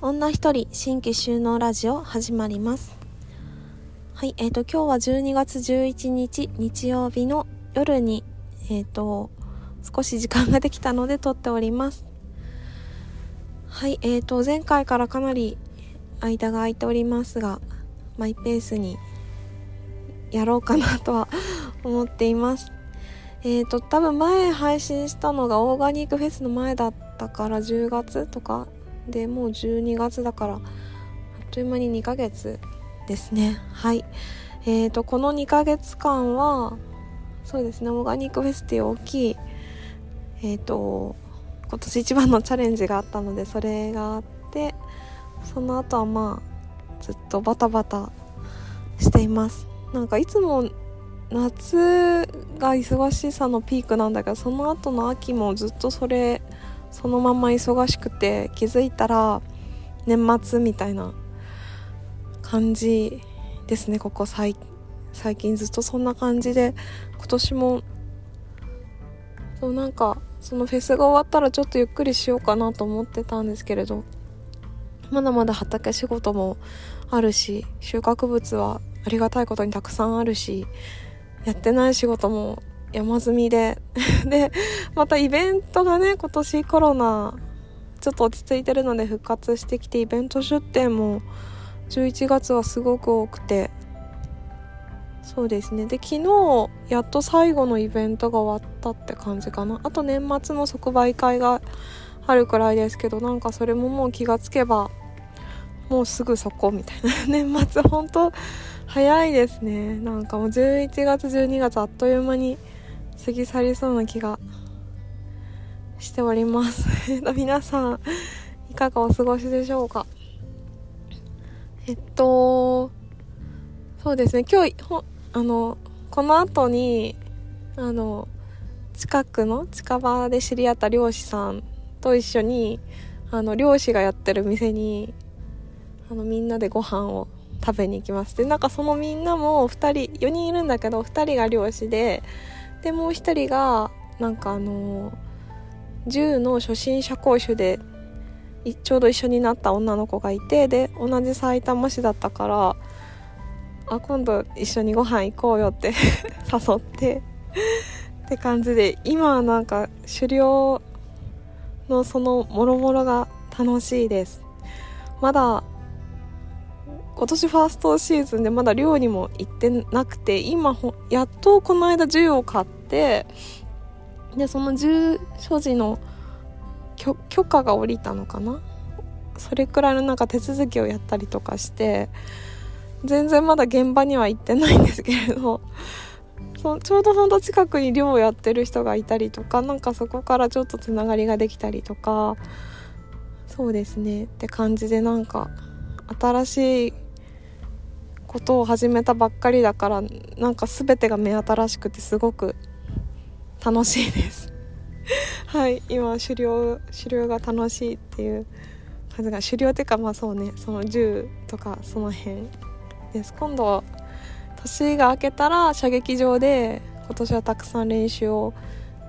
女一人新規収納ラジオ始まります。はいえーと今日は12月11日日曜日の夜にえっ、ー、と少し時間ができたので撮っております。はいえーと前回からかなり間が空いておりますがマイペースにやろうかなとは思っています。えっ、ー、と多分前配信したのがオーガニックフェスの前だったから10月とかでもう12月だからあっという間に2ヶ月ですね。はい。えーとこの2ヶ月間はそうですねオーガニックフェスっていう大きいえっ、ー、と今年一番のチャレンジがあったのでそれがあってその後はまあずっとバタバタしています。なんかいつも夏が忙しさのピークなんだけどその後の秋もずっとそれそのまま忙しくて気づいたら年末みたいな感じですねここ最近ずっとそんな感じで。今年もそうなんかそのフェスが終わったらちょっとゆっくりしようかなと思ってたんですけれどまだまだ畑仕事もあるし収穫物はありがたいことにたくさんあるしやってない仕事も山積みで。でまたイベントがね今年コロナちょっと落ち着いてるので復活してきてイベント出店も11月はすごく多くて。そうですね。で昨日やっと最後のイベントが終わったって感じかな。あと年末の即売会があるくらいですけどなんかそれももう気がつけばもうすぐそこみたいな。年末本当早いですね。なんかもう11月12月あっという間に過ぎ去りそうな気がしております。皆さんいかがお過ごしでしょうか？えっとそうですね。今日ほあのこの後にあの近くの近場で知り合った漁師さんと一緒にあの漁師がやってる店にあのみんなでご飯を食べに行きます。でなんかそのみんなも2人4人いるんだけど2人が漁師ででもう1人がなんかあの銃の初心者講習でちょうど一緒になった女の子がいてで同じさいたま市だったからあ今度一緒にご飯行こうよって 誘ってって感じで今はなんか狩猟のそのもろもろが楽しいです。まだ今年ファーストシーズンでまだ寮にも行ってなくて今やっとこの間銃を買ってでその銃所持の許可が下りたのかな？それくらいのなんか手続きをやったりとかして全然まだ現場には行ってないんですけれど そちょうどほんと近くに寮をやってる人がいたりとかなんかそこからちょっとつながりができたりとかそうですね。って感じでなんか新しいことを始めたばっかりだからなんか全てが目新しくてすごく楽しいです。はい今狩猟狩猟が楽しいっていう感じが狩猟っていうかまあそうねその銃とかその辺です。今度年が明けたら射撃場で今年はたくさん練習を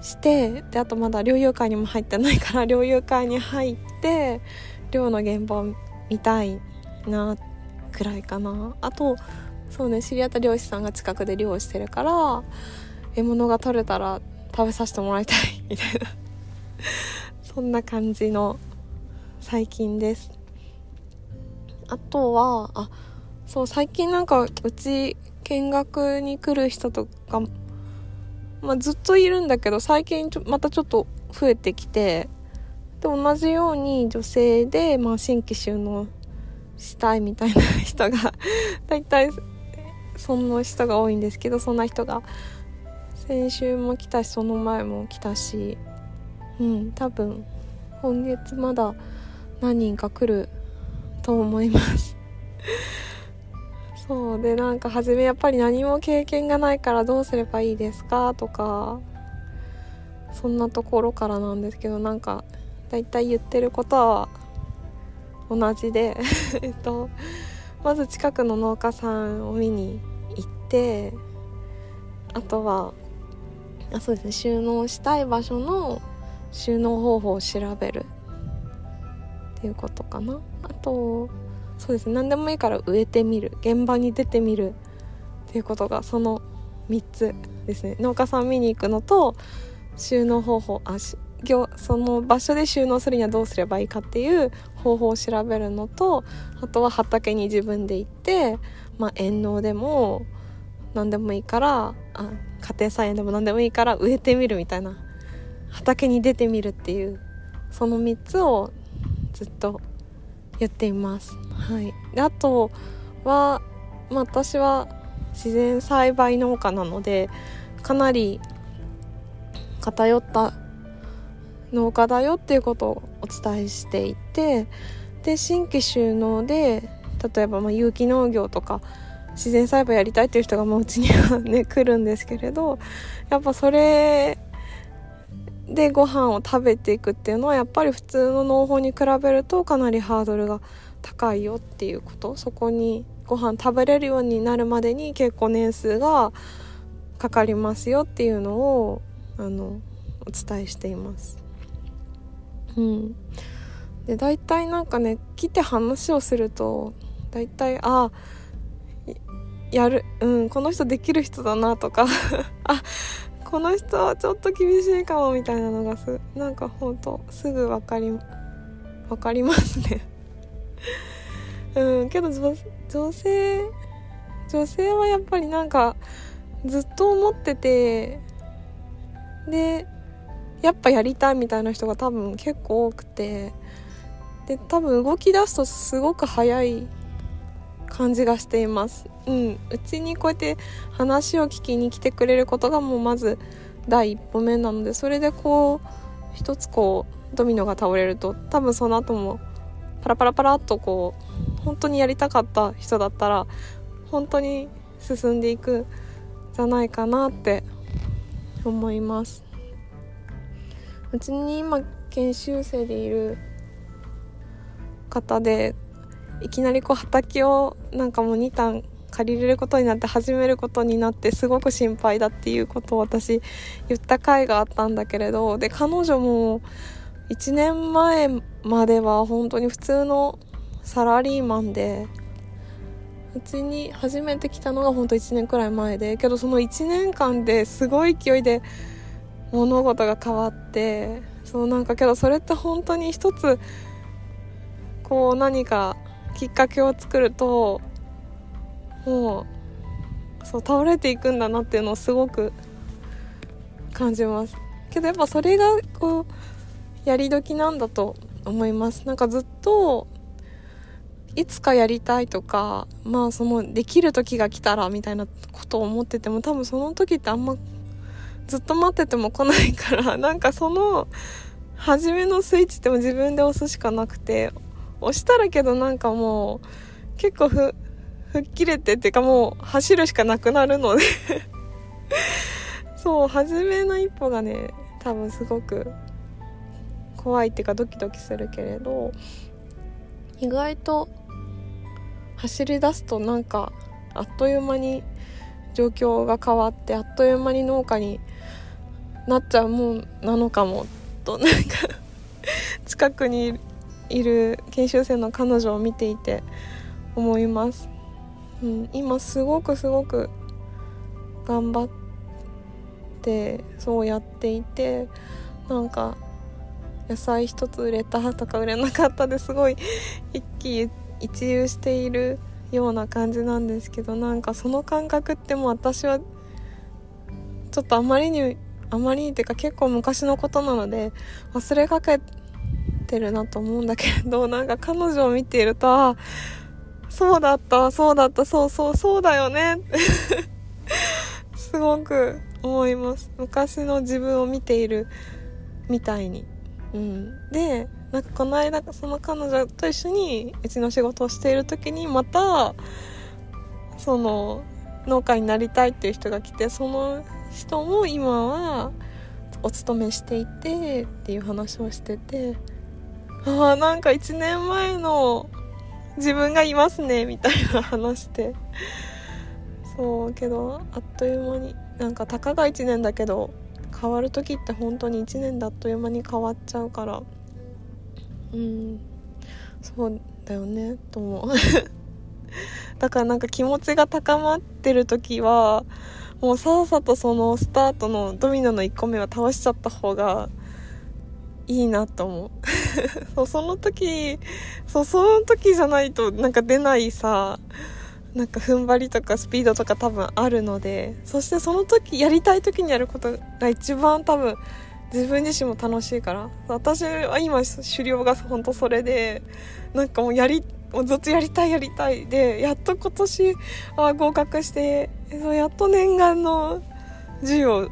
してであとまだ猟友会にも入ってないから猟友会に入って猟の現場を見たいなってくらいかな。あとそうね知り合った漁師さんが近くで漁をしてるから獲物が取れたら食べさせてもらいたい。みたいな。そんな感じの最近です。あとはあそう最近なんかうち見学に来る人とか、まあ、ずっといるんだけど最近ちょまたちょっと増えてきてで同じように女性で、まあ、新規収納したいみたいな人が 大体その人が多いんですけどそんな人が。先週も来たしその前も来たしうん多分今月まだ何人か来ると思います。そうでなんか初めやっぱり何も経験がないからどうすればいいですか？とかそんなところからなんですけどなんか大体言ってることは同じで えっとまず近くの農家さんを見に行ってあとはあそうですね収納したい場所の収納方法を調べるっていうことかな。あとそうですね何でもいいから植えてみる。現場に出てみるっていうことがその3つですね。農家さん見に行くのと収納方法あしその場所で収納するにはどうすればいいかっていう方法を調べるのとあとは畑に自分で行って、まあ、遠農でも何でもいいからあ家庭菜園でも何でもいいから植えてみるみたいな畑に出てみるっていうその3つをずっと言っています。はい、であとは、まあ、私は自然栽培農家なのでかなり偏った農家だよっていうことをお伝えしていてで新規収納で例えばま有機農業とか自然栽培やりたいっていう人がもううちにはね 来るんですけれどやっぱそれでご飯を食べていくっていうのはやっぱり普通の農法に比べるとかなりハードルが高いよっていうことそこにご飯食べれるようになるまでに結構年数がかかりますよっていうのをあのお伝えしています。うん、で大体なんかね来て話をすると大体ああやるうんこの人できる人だなとか あこの人はちょっと厳しいかもみたいなのがすなんかほんとすぐ分かり分かりますね。うんけど女女性女性はやっぱりなんかずっと思っててでやっぱやりたいみたいな人が多分結構多くて。で多分動き出すとすごく早い感じがしています。うん。うちにこうやって話を聞きに来てくれることがもうまず第一歩目なのでそれでこう一つこうドミノが倒れると多分その後もパラパラパラっとこう本当にやりたかった人だったら本当に進んでいくじゃないかなって思います。うちに今研修生でいる方でいきなりこう畑をなんかもう2単借りれることになって始めることになってすごく心配だっていうことを私言った回があったんだけれどで彼女も1年前までは本当に普通のサラリーマンでうちに初めて来たのが本当1年くらい前でけどその1年間ですごい勢いで物事が変わってそうなんかけどそれって本当に一つこう何かきっかけを作るともうそう倒れていくんだなっていうのをすごく感じます。けどやっぱそれがこうやり時なんだと思います。なんかずっといつかやりたいとかまあそのできる時が来たらみたいなことを思ってても多分その時ってあんまずっと待ってても来ないから なんかその初めのスイッチっても自分で押すしかなくて押したらけどなんかもう結構ふ吹っ切れてっていうかもう走るしかなくなるので。そう初めの一歩がね多分すごく怖いっていうかドキドキするけれど意外と走り出すとなんかあっという間に状況が変わってあっという間に農家になっちゃうもんなのかもと なんか近くにいる研修生の彼女を見ていて思います、うん、今すごくすごく頑張ってそうやっていてなんか野菜一つ売れたとか売れなかったですごい 一喜一憂しているような感じなんですけどなんかその感覚ってもう私はちょっとあまりにあまりっていうか結構昔のことなので忘れかけてるなと思うんだけどなんか彼女を見ているとそうだったそうだったそうそうそうだよね。すごく思います。昔の自分を見ているみたいに。うん。でなんかこの間その彼女と一緒にうちの仕事をしている時にまたその農家になりたいっていう人が来てその人も今はお勤めしていてっていう話をしててああなんか1年前の自分がいますねみたいな話して。そうけどあっという間になんかたかが1年だけど変わる時って本当に1年だあっという間に変わっちゃうから。うんそうだよねと思う だからなんか気持ちが高まってる時はもうさっさとそのスタートのドミノの1個目は倒しちゃった方がいいなと思う。そうその時そうその時じゃないとなんか出ないさなんか踏ん張りとかスピードとか多分あるのでそしてその時やりたい時にやることが一番多分自分自身も楽しいから。私は今狩猟が本当それでなんかもうやりもうずっとやりたいやりたいでやっと今年は合格してやっと念願の銃を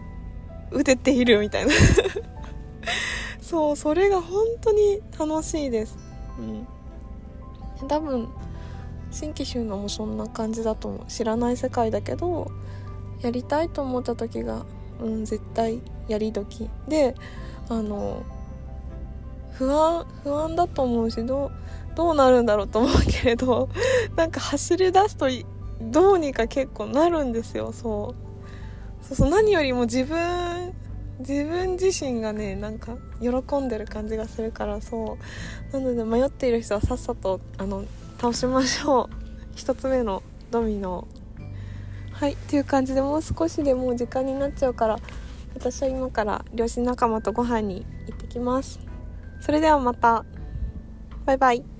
撃てているみたいな。そうそれが本当に楽しいです。うん。多分新規収納もそんな感じだと思う。知らない世界だけどやりたいと思った時がうん絶対やり時。であの不安不安だと思うしどうどうなるんだろうと思うけれどなんか走り出すとどうにか結構なるんですよそう。そうそう何よりも自分自分自身がねなんか喜んでる感じがするからそう。なので迷っている人はさっさとあの倒しましょう。1つ目のドミノ。はいっていう感じでもう少しでもう時間になっちゃうから私は今から両親仲間とご飯に行ってきます。それではまた。バイバイ。